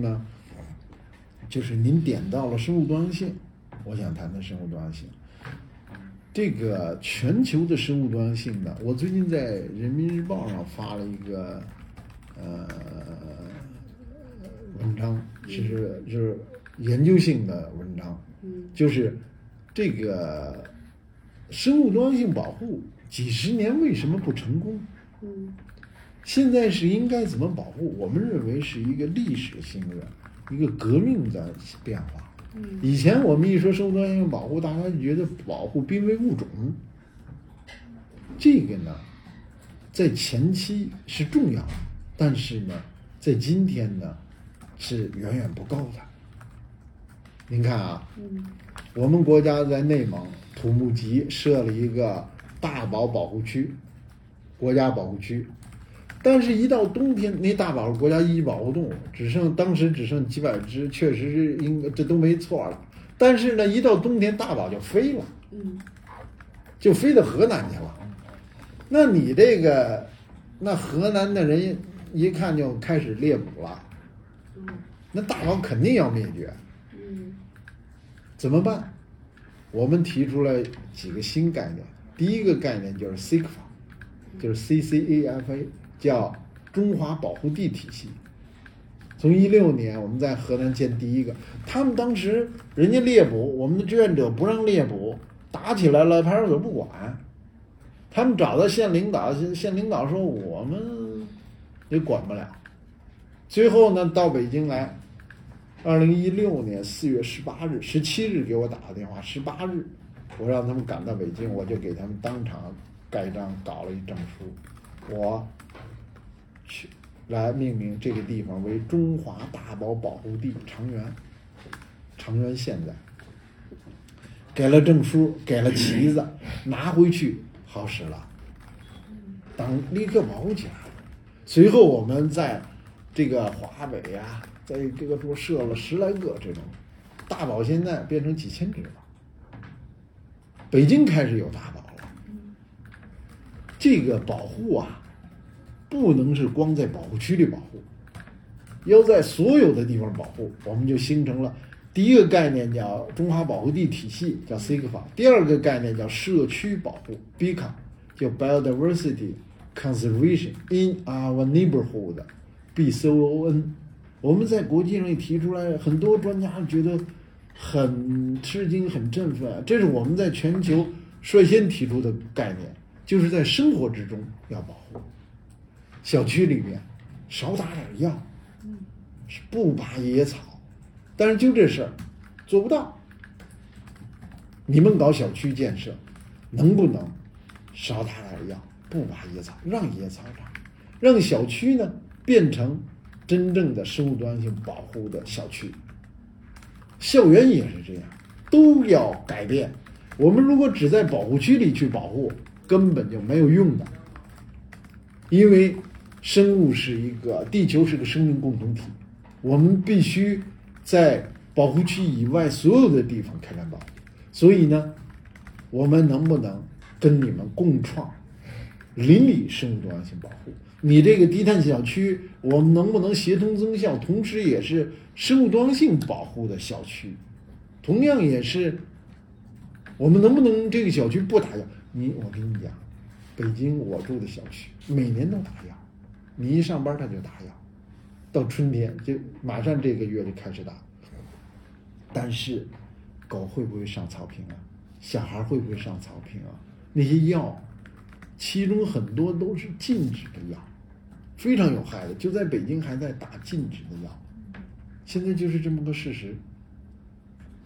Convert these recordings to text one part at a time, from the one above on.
呢，就是您点到了生物多样性，我想谈谈生物多样性。这个全球的生物多样性呢，我最近在《人民日报》上发了一个呃文章，其实就是研究性的文章，嗯就是这个生物多样性保护几十年为什么不成功？嗯现在是应该怎么保护？我们认为是一个历史性的一个革命的变化。嗯以前我们一说生物多样性保护，大家就觉得保护濒危物种，这个呢，在前期是重要的，但是呢，在今天呢，是远远不够的。您看啊，嗯我们国家在内蒙土木集设了一个大宝保护区，国家保护区，但是，一到冬天，那大宝是国家一级保护动物，只剩当时只剩几百只，确实是应该这都没错了。但是呢，一到冬天，大宝就飞了，嗯就飞到河南去了。那你这个，那河南的人一看就开始猎捕了，嗯那大宝肯定要灭绝。嗯怎么办？我们提出了几个新概念。第一个概念就是 CCFA，就是 CCAFA，叫中华保护地体系。从一六年我们在河南建第一个，他们当时人家猎捕，我们的志愿者不让猎捕，打起来了，派出所不管。他们找到县领导，县领导说我们也管不了。最后呢，到北京来，二零一六年四月十八日、十七日给我打个电话，十八日我让他们赶到北京，我就给他们当场盖章搞了一证书，我去来命名这个地方为中华大宝保护地长垣，长垣现在给了证书，给了旗子，拿回去好使了，当立刻保护起来了。随后我们在这个华北呀、在这个处设了十来个这种大宝，现在变成几千只了。北京开始有大宝了。这个保护啊，不能是光在保护区里保护，要在所有的地方保护。我们就形成了第一个概念叫中华保护地体系，叫 CIGFA；第二个概念叫社区保护 BICA，叫 Biodiversity Conservation in Our Neighborhood，BCON。我们在国际上也提出来，很多专家觉得很吃惊、很振奋。这是我们在全球率先提出的概念，就是在生活之中要保护。小区里面少打点药，是不拔野草，但是就这事儿做不到。你们搞小区建设，能不能少打点药，不拔野草，让野草长，让小区呢变成真正的生物多样性保护的小区？校园也是这样，都要改变。我们如果只在保护区里去保护，根本就没有用的，因为生物是一个，地球是个生命共同体，我们必须在保护区以外所有的地方开展保护。所以呢，我们能不能跟你们共创邻里生物多样性保护？你这个低碳小区，我们能不能协同增效，同时也是生物多样性保护的小区？同样也是，我们能不能这个小区不打药？你我跟你讲，北京我住的小区每年都打药，你一上班他就打药，到春天就马上这个月就开始打。但是，狗会不会上草坪啊？小孩会不会上草坪啊？那些药，其中很多都是禁止的药，非常有害的。就在北京还在打禁止的药，现在就是这么个事实。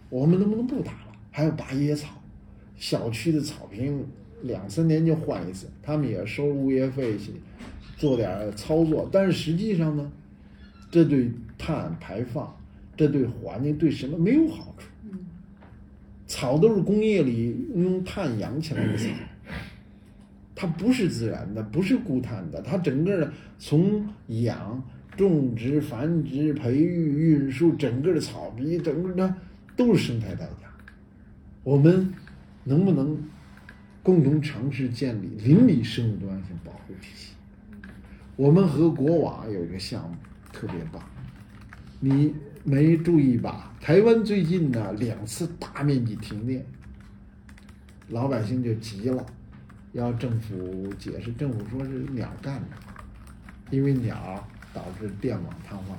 我们能不能不打了？还要拔野草，小区的草坪两三年就换一次，他们也收物业费去做点操作，但是实际上呢，这对碳排放，这对环境对什么没有好处？草都是工业里用碳养起来的草，它不是自然的，不是固碳的，它整个的从养、种植、繁殖、培育、运输，整个的草皮，整个的都是生态代价。我们能不能共同尝试建立邻里生物多样性保护体系？我们和国网有一个项目特别棒，你没注意吧？台湾最近呢两次大面积停电，老百姓就急了，要政府解释。政府说是鸟干的，因为鸟导致电网瘫痪。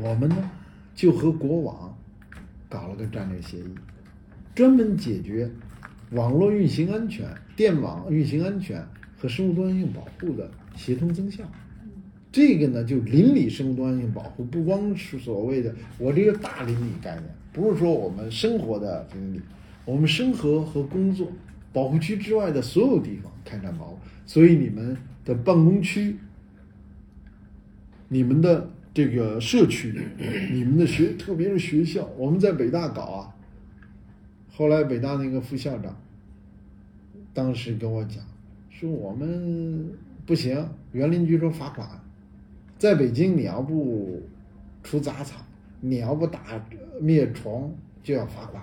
我们呢就和国网搞了个战略协议，专门解决网络运行安全、电网运行安全和生物多样性保护的协同增效。这个呢，就邻里生物多样性保护，不光是所谓的我这个大邻里概念，不是说我们生活的邻里，我们生活和工作保护区之外的所有地方开展保护。所以你们的办公区、你们的这个社区、你们的学，特别是学校，我们在北大搞啊。后来北大那个副校长当时跟我讲，说我们不行，园林局说罚款。在北京，你要不除杂草，你要不打灭虫，就要罚款。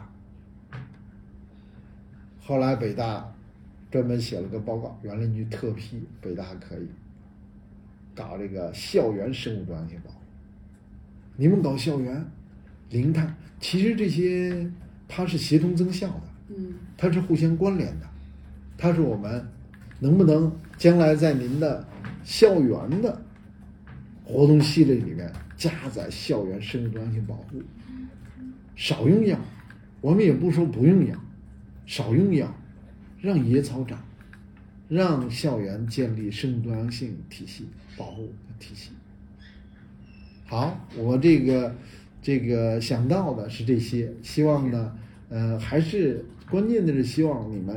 后来北大专门写了个报告，园林局特批北大可以搞这个校园生物多样性保护。你们搞校园零碳，其实这些它是协同增效的，嗯，它是互相关联的，它是我们能不能将来在您的校园的。活动系列里面加载校园生物多样性保护，少用药，我们也不说不用药，少用药，让野草长，让校园建立生物多样性体系保护体系。好，我这个这个想到的是这些，希望呢，呃，还是关键的是希望你们